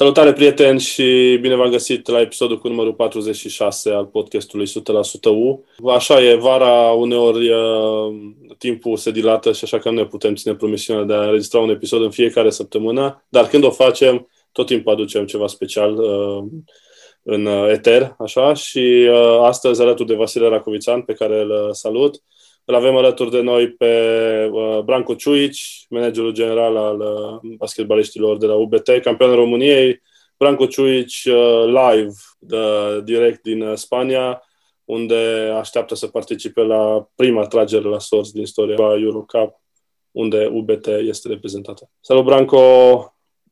Salutare prieteni și bine v-am găsit la episodul cu numărul 46 al podcastului 100% U. Așa e, vara uneori uh, timpul se dilată și așa că nu ne putem ține promisiunea de a înregistra un episod în fiecare săptămână, dar când o facem, tot timpul aducem ceva special uh, în uh, eter, așa, și uh, astăzi alături de Vasile Racovițan, pe care îl uh, salut, îl avem alături de noi pe uh, Branco Ciuici, managerul general al uh, basketbaliștilor de la UBT, campionul României. Branco Ciuici uh, live, de, direct din uh, Spania, unde așteaptă să participe la prima tragere la sorți din istoria Eurocup, unde UBT este reprezentată. Salut, Branco!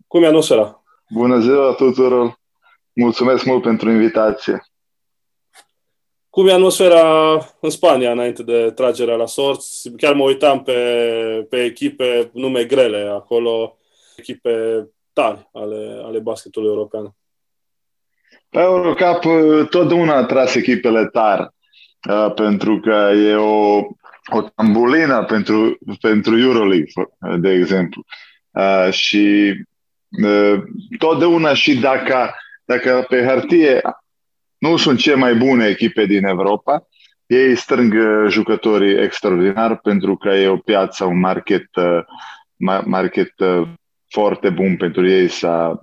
Cum e atmosfera? Bună ziua tuturor! Mulțumesc mult pentru invitație! Cum e atmosfera în Spania înainte de tragerea la sorți. Chiar mă uitam pe, pe echipe nume grele acolo, echipe tari ale, ale basketului european. Pe Eurocup totdeauna a tras echipele tari, uh, pentru că e o, o tambulină pentru, pentru Euroleague, de exemplu. Uh, și uh, totdeauna și dacă, dacă pe hârtie nu sunt cele mai bune echipe din Europa. Ei strâng uh, jucătorii extraordinar pentru că e o piață, un market, uh, market uh, foarte bun pentru ei să,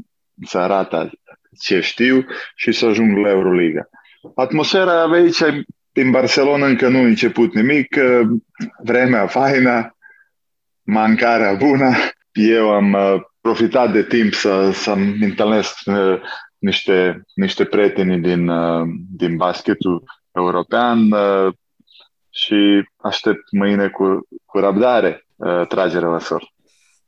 să arată ce știu și să ajung la Euroliga. Atmosfera aici în Barcelona încă nu a început nimic, vremea faină, mancarea bună. Eu am profitat de timp să, să-mi întâlnesc niște, niște prieteni din, uh, din basketul european uh, și aștept mâine cu, cu răbdare uh, tragerea la sort.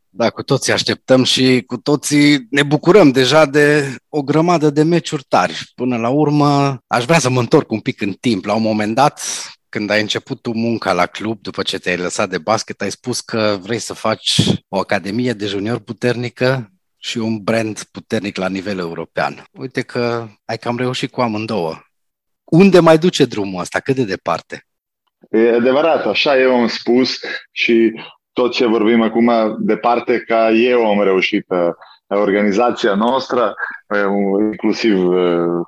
Da, cu toții așteptăm și cu toții ne bucurăm deja de o grămadă de meciuri tari. Până la urmă, aș vrea să mă întorc un pic în timp. La un moment dat, când ai început tu munca la club, după ce te-ai lăsat de basket, ai spus că vrei să faci o academie de junior puternică și un brand puternic la nivel european. Uite că ai cam reușit cu amândouă. Unde mai duce drumul ăsta? Cât de departe? E adevărat, așa eu am spus și tot ce vorbim acum departe ca eu am reușit pe organizația noastră, inclusiv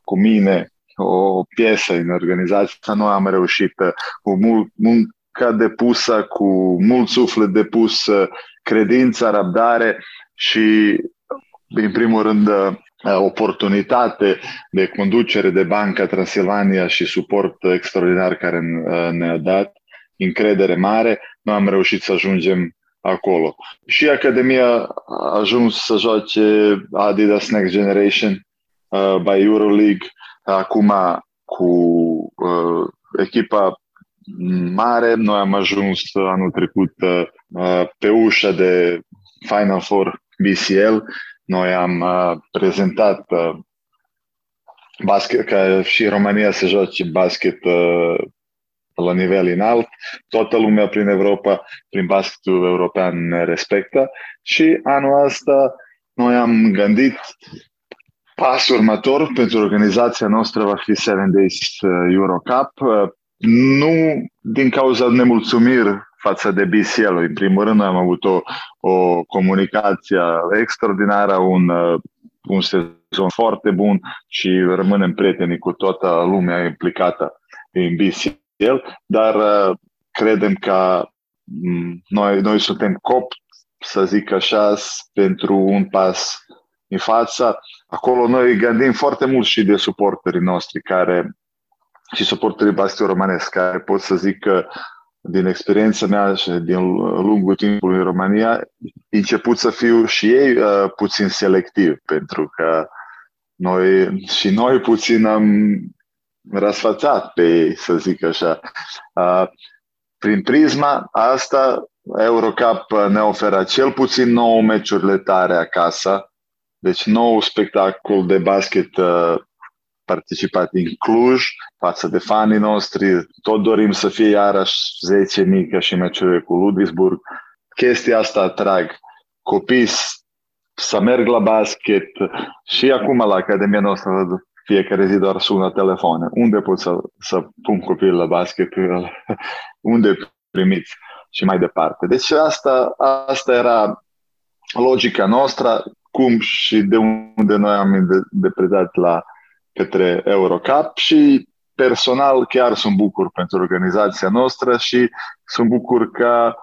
cu mine, o piesă în organizație, noi am reușit cu mult, muncă depusă, cu mult suflet depus, credință, răbdare și în primul rând, uh, oportunitate de conducere de Banca Transilvania și suport extraordinar care uh, ne-a dat, încredere mare, noi am reușit să ajungem acolo. Și Academia a ajuns să joace Adidas Next Generation uh, by Euroleague, acum cu uh, echipa mare, noi am ajuns anul trecut uh, pe ușa de Final Four BCL noi am uh, prezentat uh, basket, că și România se joace basket uh, la nivel înalt. Toată lumea prin Europa, prin basketul european ne respectă și anul ăsta noi am gândit pasul următor pentru organizația noastră va fi Seven Days uh, Eurocup. Uh, nu din cauza nemulțumiri față de BCL. În primul rând, am avut o, o comunicație extraordinară, un, uh, un sezon foarte bun și rămânem prieteni cu toată lumea implicată în BCL, dar uh, credem că mm, noi, noi suntem cop, să zic așa, pentru un pas în față. Acolo noi gândim foarte mult și de suporterii noștri care și suporterii basket romanesc, care pot să zic că din experiența mea și din lungul timpului în România, început să fiu și ei uh, puțin selectiv, pentru că noi și noi puțin am răsfățat pe ei, să zic așa. Uh, prin prisma asta, Eurocup ne oferă cel puțin 9 meciurile tare acasă, deci nou spectacol de basket uh, participat în Cluj față de fanii noștri. Tot dorim să fie iarăși 10 mică și meciuri cu Ludwigsburg. Chestia asta atrag copii să merg la basket și acum la Academia noastră fiecare zi doar sună telefoane. Unde pot să, să pun copil la basket? Unde primiți? Și mai departe. Deci asta, asta era logica noastră. cum și de unde noi am depredat la către Eurocup și personal chiar sunt bucur pentru organizația noastră și sunt bucur că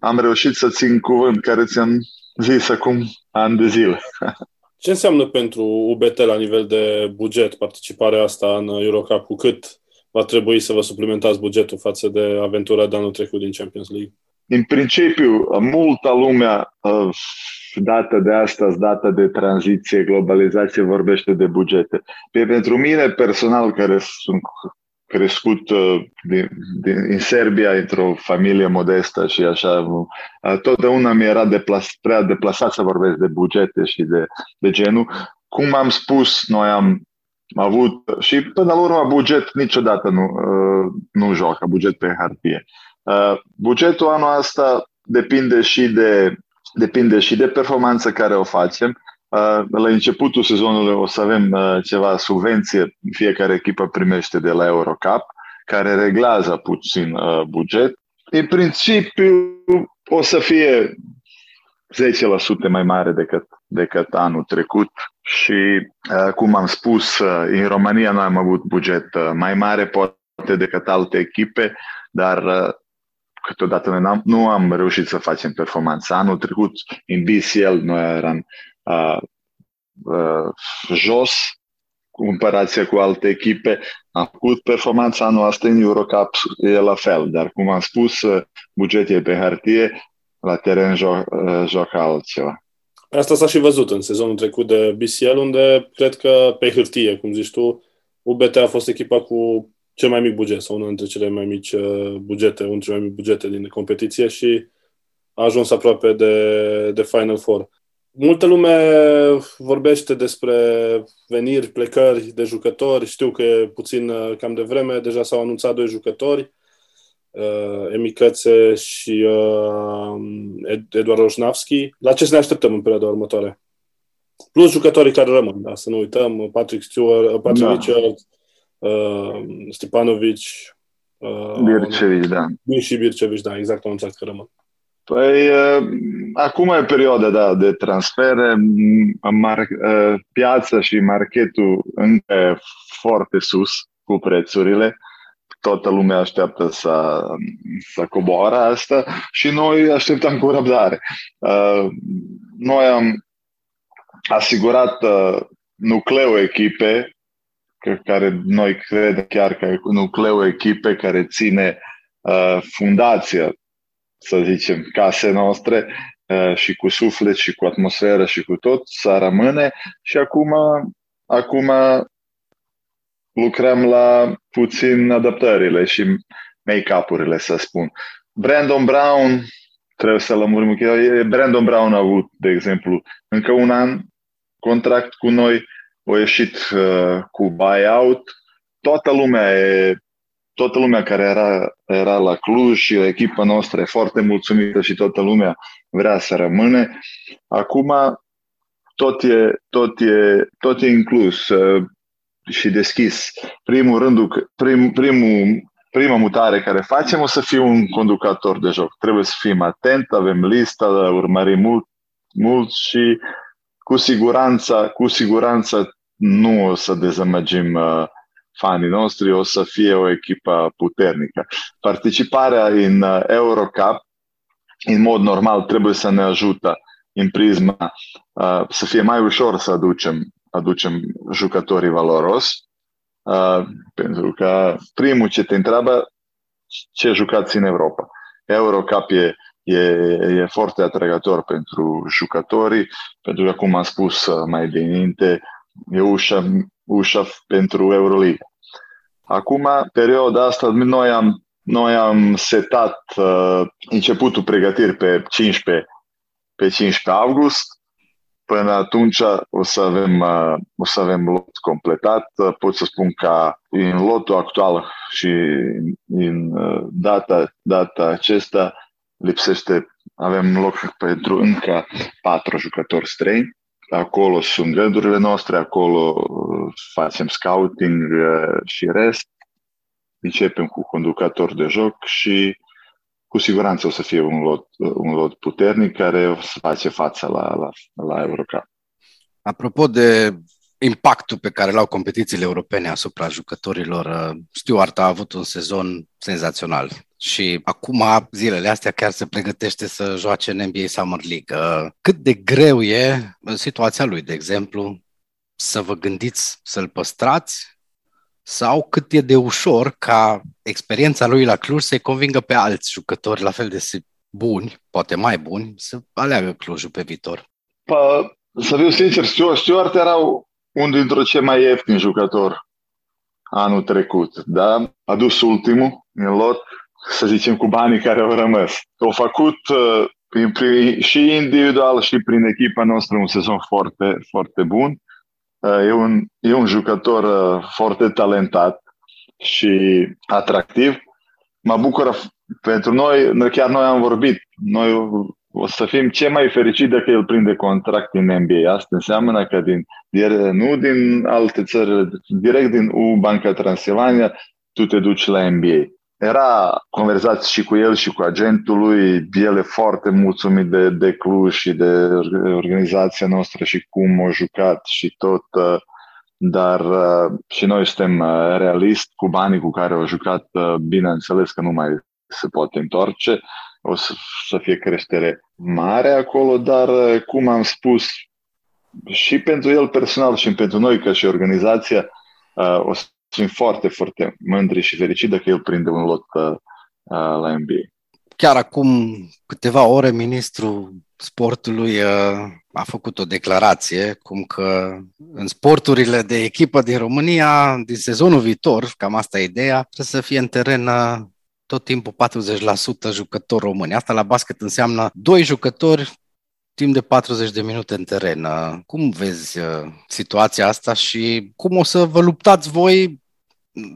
am reușit să țin cuvânt care ți-am zis acum ani de zile. Ce înseamnă pentru UBT la nivel de buget participarea asta în Eurocup? Cu cât va trebui să vă suplimentați bugetul față de aventura de anul trecut din Champions League? În principiu, multa lumea uh, dată de astăzi, dată de tranziție, globalizație, vorbește de bugete. Pe, pentru mine personal, care sunt crescut uh, din, din, în Serbia, într-o familie modestă și așa, uh, totdeauna mi era deplas, prea deplasat să vorbesc de bugete și de, de genul. Cum am spus, noi am avut și până la urmă buget niciodată nu, uh, nu joacă, buget pe hârtie. Bugetul anul ăsta depinde și de, depinde și de performanța care o facem. La începutul sezonului o să avem ceva subvenție, fiecare echipă primește de la Eurocup, care reglează puțin buget. În principiu o să fie 10% mai mare decât, decât anul trecut și, cum am spus, în România noi am avut buget mai mare poate decât alte echipe, dar câteodată noi am nu am reușit să facem performanță. Anul trecut, în BCL, noi eram uh, uh, jos, comparație cu alte echipe. Am făcut performanța anul ăsta în Eurocup, e la fel, dar cum am spus, bugetul e pe hârtie, la teren jo- uh, joacă altceva. Asta s-a și văzut în sezonul trecut de BCL, unde cred că pe hârtie, cum zici tu, UBT a fost echipa cu cel mai mic buget sau unul dintre cele mai mici uh, bugete, unul dintre cele mai mici bugete din competiție și a ajuns aproape de, de Final Four. Multă lume vorbește despre veniri, plecări de jucători. Știu că e puțin uh, cam de vreme. Deja s-au anunțat doi jucători, uh, Emicățe și uh, Eduard Roșnavski. La ce să ne așteptăm în perioada următoare? Plus jucătorii care rămân, da, să nu uităm, Patrick Stewart, Patrick da. Richard, uh, Stepanovic, uh, Bircevici, da. Și Bircevici, da, exact, am înțeles că rămân. Păi, uh, acum e perioada da, de transfere, mar, uh, piața și marketul încă foarte sus cu prețurile. Toată lumea așteaptă să, să coboară asta și noi așteptăm cu răbdare. Uh, noi am asigurat uh, nucleul echipe care noi credem chiar că e nucleul echipe care ține uh, fundația, să zicem, case noastre uh, și cu suflet și cu atmosferă și cu tot, să rămâne și acum, acum lucrăm la puțin adaptările și make-up-urile, să spun. Brandon Brown, trebuie să lămurim că Brandon Brown a avut, de exemplu, încă un an contract cu noi, a ieșit uh, cu buyout, toată lumea e toată lumea care era, era la Cluj și echipa noastră e foarte mulțumită și toată lumea vrea să rămâne. Acum tot e, tot e, tot e inclus uh, și deschis. Primul rând, prim, primul, prima mutare care facem o să fie un conducător de joc. Trebuie să fim atent, avem lista, urmărim mult, mult și cu siguranță, cu siguranță nu o să dezamăgim uh, fanii noștri, o să fie o echipă puternică. Participarea în uh, Eurocup, în mod normal, trebuie să ne ajută în prisma uh, să fie mai ușor să aducem, aducem jucătorii valoros, uh, pentru că primul ce te întreabă ce jucați în Europa. Eurocup e e, e foarte atrăgător pentru jucătorii, pentru că, cum am spus uh, mai dinainte, e ușa, ușa pentru Euroliga. Acum, perioada asta, noi am, noi am setat uh, începutul pregătiri pe 15, pe 15 august. Până atunci o să avem, uh, o să avem lot completat. Uh, pot să spun că în lotul actual și în uh, data, data acesta lipsește, avem loc pentru încă patru jucători străini. Acolo sunt gândurile noastre, acolo uh, facem scouting uh, și rest. Începem cu conducător de joc și cu siguranță o să fie un lot, uh, un lot puternic care o să face față la, la, la Eurocup. Apropo de impactul pe care l-au competițiile europene asupra jucătorilor, uh, Stuart a avut un sezon senzațional și acum, zilele astea, chiar se pregătește să joace în NBA Summer League. Uh, cât de greu e în situația lui, de exemplu, să vă gândiți să-l păstrați sau cât e de ușor ca experiența lui la Cluj să-i convingă pe alți jucători la fel de buni, poate mai buni, să aleagă Clujul pe viitor? Pa, să fiu sincer, Stuart, Stuart era unul dintre cei mai ieftini jucători anul trecut, da? A dus ultimul în lot, să zicem, cu banii care au rămas. Au făcut uh, prin, prin, și individual și prin echipa noastră un sezon foarte, foarte bun. Uh, e, un, e un jucător uh, foarte talentat și atractiv. Mă bucură pentru noi, chiar noi am vorbit, noi o să fim cei mai fericiți dacă el prinde contract din NBA. Asta înseamnă că din, nu din alte țări, direct din U Banca Transilvania, tu te duci la NBA. Era conversați și cu el și cu agentul lui, el e foarte mulțumit de, de Cluj și de organizația noastră și cum a jucat și tot, uh, dar uh, și noi suntem uh, realist cu banii cu care au jucat, bineînțeles că nu mai se poate întoarce, o să, să fie creștere mare acolo, dar cum am spus, și pentru el personal și pentru noi ca și organizația, o să sunt foarte, foarte mândri și fericit dacă el prinde un lot uh, la NBA. Chiar acum câteva ore, ministrul sportului uh, a făcut o declarație cum că în sporturile de echipă din România, din sezonul viitor, cam asta e ideea, trebuie să fie în teren uh, tot timpul 40% jucători români. Asta la basket înseamnă doi jucători timp de 40 de minute în teren. Cum vezi situația asta și cum o să vă luptați voi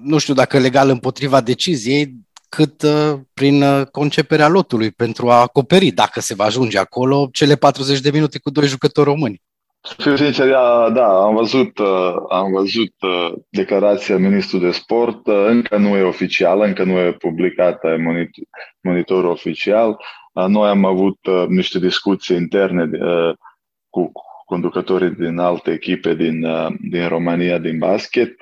nu știu dacă legal împotriva deciziei, cât uh, prin uh, conceperea lotului pentru a acoperi, dacă se va ajunge acolo, cele 40 de minute cu doi jucători români. Fiu sincer, da, am văzut, uh, am văzut uh, declarația ministrului de sport, uh, încă nu e oficială, încă nu e publicată în monitor, monitorul oficial. Noi am avut niște discuții interne cu conducătorii din alte echipe din, din România, din basket.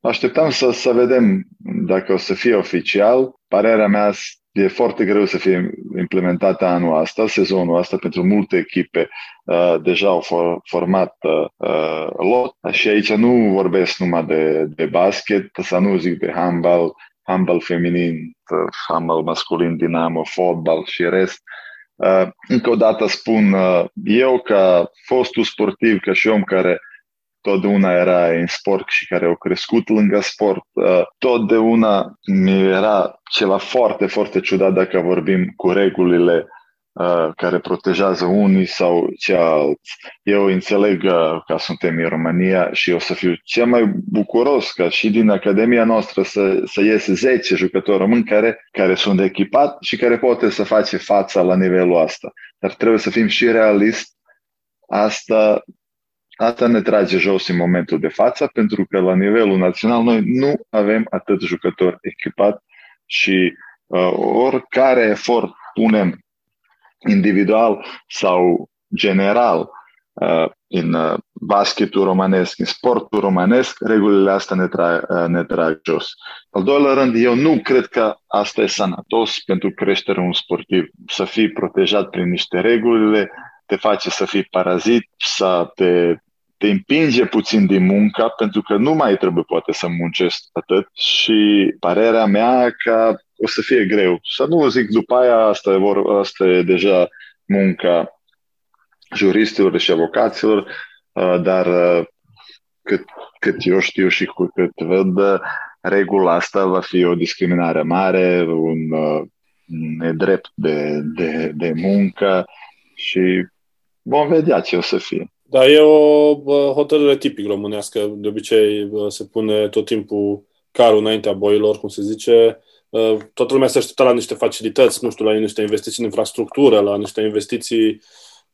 Așteptam să, să vedem dacă o să fie oficial. Parerea mea e foarte greu să fie implementată anul ăsta, sezonul ăsta, pentru multe echipe uh, deja au for, format uh, lot. Și aici nu vorbesc numai de, de basket, să nu zic de handball, handball feminin, uh, handball masculin, dinamo, fotbal și rest. Uh, încă o dată spun, uh, eu ca fostul sportiv, ca și om care totdeauna era în sport și care au crescut lângă sport, uh, totdeauna mi era ceva foarte, foarte ciudat dacă vorbim cu regulile uh, care protejează unii sau ceilalți. Eu înțeleg uh, că suntem în România și o să fiu cel mai bucuros ca și din Academia noastră să, să iese 10 jucători români care, care sunt echipați și care poate să face fața la nivelul ăsta. Dar trebuie să fim și realist. Asta Asta ne trage jos în momentul de față, pentru că la nivelul național noi nu avem atât jucători echipat și uh, oricare efort punem individual sau general uh, în uh, basketul romanesc, în sportul romanesc, regulile astea ne, tra- uh, ne trag jos. Al doilea rând, eu nu cred că asta e sănătos pentru creșterea un sportiv, să fii protejat prin niște regulile, te face să fii parazit, să te te împinge puțin din muncă pentru că nu mai trebuie poate să muncești atât și parerea mea că o să fie greu. Să nu zic după aia, asta e, vor, asta e deja munca juristilor și avocaților, uh, dar uh, cât, cât eu știu și cu cât văd, regula asta va fi o discriminare mare, un uh, nedrept de, de, de muncă și vom vedea ce o să fie. Dar e o hotărâre tipic românească. De obicei se pune tot timpul carul înaintea boilor, cum se zice. Toată lumea se aștepta la niște facilități, nu știu, la niște investiții în infrastructură, la niște investiții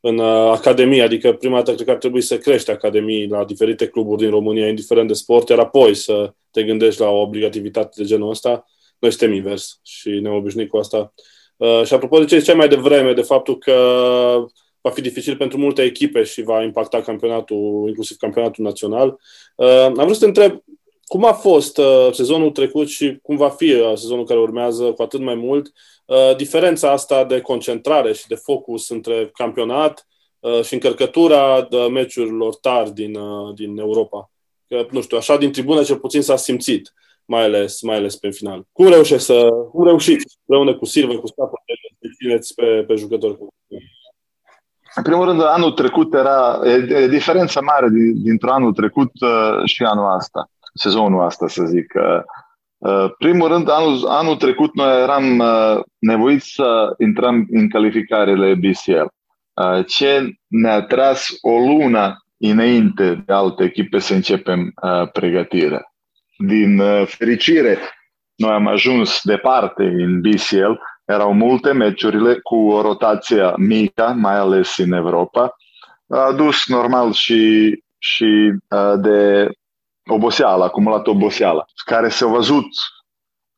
în academie. Adică prima dată cred că ar trebui să crești academii la diferite cluburi din România, indiferent de sport, iar apoi să te gândești la o obligativitate de genul ăsta. Noi suntem invers și ne obișnuit cu asta. Și apropo de ce ziceai mai devreme, de faptul că va fi dificil pentru multe echipe și va impacta campionatul, inclusiv campionatul național. Uh, am vrut să te întreb, cum a fost uh, sezonul trecut și cum va fi uh, sezonul care urmează, cu atât mai mult, uh, diferența asta de concentrare și de focus între campionat uh, și încărcătura de meciurilor tari din, uh, din Europa? Că, nu știu, așa din tribună cel puțin s-a simțit, mai ales, mai ales pe final. Cum reușești să, cum reușiți, împreună cu Silva, cu Stapa, să țineți pe, pe jucători? În primul rând, anul trecut era, e, e diferența mare dintre anul trecut uh, și anul ăsta sezonul ăsta, să zic. Uh, primul rând, anul, anul trecut noi eram uh, nevoiți să intrăm în calificările BCL. Uh, ce ne-a tras o lună înainte de alte echipe să începem pregătirea. Din fericire, noi am ajuns departe în BCL, erau multe meciurile cu o rotație mică, mai ales în Europa, a adus normal și, și de oboseală, acumulat oboseală, care s-a văzut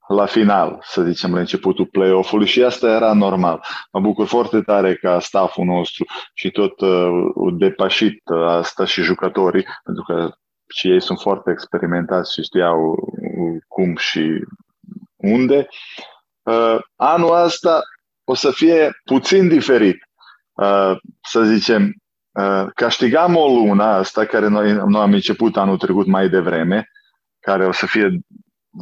la final, să zicem, la începutul play-off-ului și asta era normal. Mă bucur foarte tare ca stafful nostru și tot uh, depășit uh, asta și jucătorii, pentru că și ei sunt foarte experimentați și știau uh, cum și unde. Uh, anul ăsta o să fie puțin diferit. Uh, să zicem, Uh, câștigam o lună asta care noi, noi am început anul trecut mai devreme, care o să fie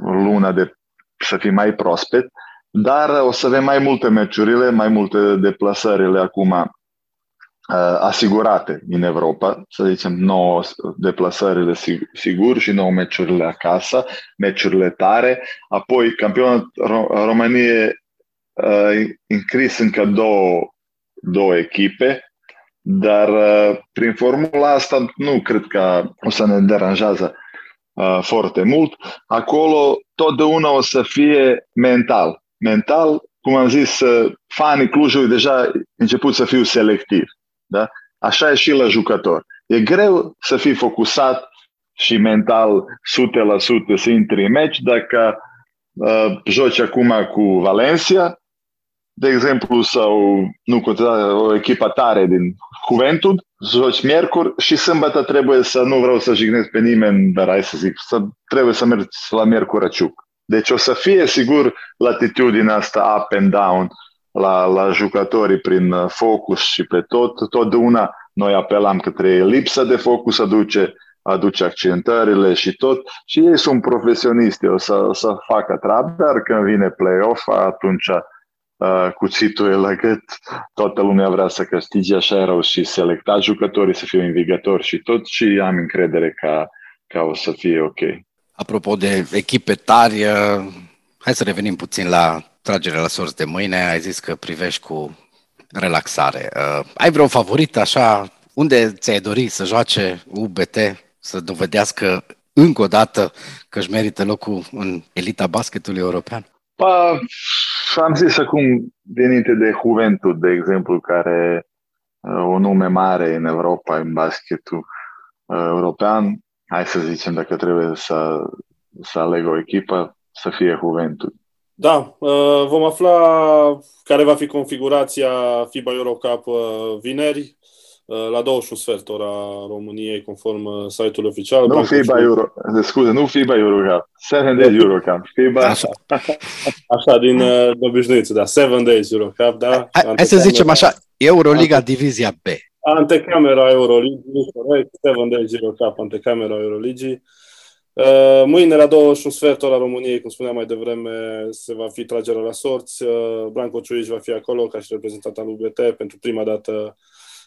luna de să fie mai prospet, dar o să avem mai multe meciurile, mai multe deplasările acum uh, asigurate în Europa, să zicem 9 deplasările sigur și 9 meciurile acasă, meciurile tare, apoi campionatul României uh, încris încă două, două echipe, dar uh, prin formula asta nu cred că o să ne deranjează uh, foarte mult. Acolo totdeauna o să fie mental. Mental, cum am zis, uh, fanii Clujului deja început să fiu selectiv. Da? Așa e și la jucător. E greu să fii focusat și mental 100% să intri în meci dacă uh, joci acum cu Valencia de exemplu, sau nu o echipă tare din Juventud, joci miercuri și sâmbătă trebuie să, nu vreau să jignesc pe nimeni, dar hai să zic, să, trebuie să mergi la miercuri ciuc. Deci o să fie, sigur, latitudinea asta up and down la, la jucătorii prin uh, focus și pe tot. Totdeauna noi apelam către lipsa de focus aduce, aduce accentările și tot. Și ei sunt profesioniști, o să, să facă treabă, dar când vine play-off, atunci uh, cuțitul e la gât, toată lumea vrea să câștige, așa erau și selectat jucătorii să fie învigători și tot și am încredere că, că o să fie ok. Apropo de echipe tari, uh, hai să revenim puțin la tragerea la sorți de mâine. Ai zis că privești cu relaxare. Uh, ai vreo favorit așa? Unde ți-ai dori să joace UBT, să dovedească încă o dată că își merită locul în elita basketului european? Pa, am zis acum, venite de Juventud, de exemplu, care uh, o nume mare în Europa, în basketul uh, european, hai să zicem, dacă trebuie să, să aleg o echipă, să fie Juventud. Da, uh, vom afla care va fi configurația FIBA Eurocup vineri. Uh, la 21 sfert ora României, conform uh, site-ului oficial. Nu FIBA Euro, scuze, nu FIBA Eurocup, 7 Days Eurocup. FIBA... Așa, așa din uh, obișnuiți, da, 7 Days Eurocup, da. Hai, hai să zicem așa, Euroliga Divizia B. Antecamera Euroligii, corect, 7 Days Eurocup, antecamera Euroligii. Uh, mâine la 21 sfert ora României, cum spuneam mai devreme, se va fi tragerea la sorți. Uh, Blanco Ciuici va fi acolo ca și reprezentant al UBT pentru prima dată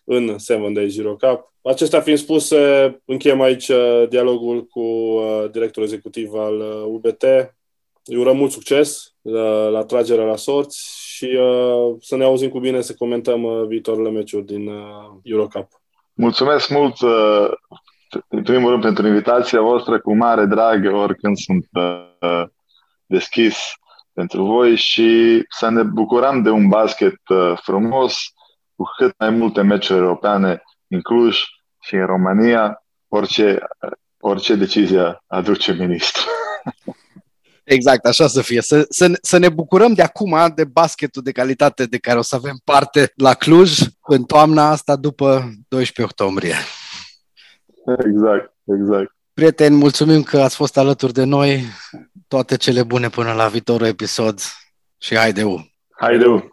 în Seven Days Zero Cup. Acestea fiind spuse, încheiem aici uh, dialogul cu uh, directorul executiv al UBT. Uh, Îi urăm mult succes la, la tragerea la sorți și uh, să ne auzim cu bine să comentăm uh, viitoarele meciuri din uh, Eurocup. Mulțumesc mult, uh, în primul rând, pentru invitația voastră, cu mare drag, oricând sunt uh, deschis pentru voi și să ne bucurăm de un basket uh, frumos, cu cât mai multe meciuri europeane în Cluj și în România, orice, orice decizie aduce ministru. Exact, așa să fie. Să, să, să ne bucurăm de acum de basketul de calitate de care o să avem parte la Cluj în toamna asta după 12 octombrie. Exact, exact. Prieteni, mulțumim că ați fost alături de noi. Toate cele bune până la viitorul episod și haide Haide!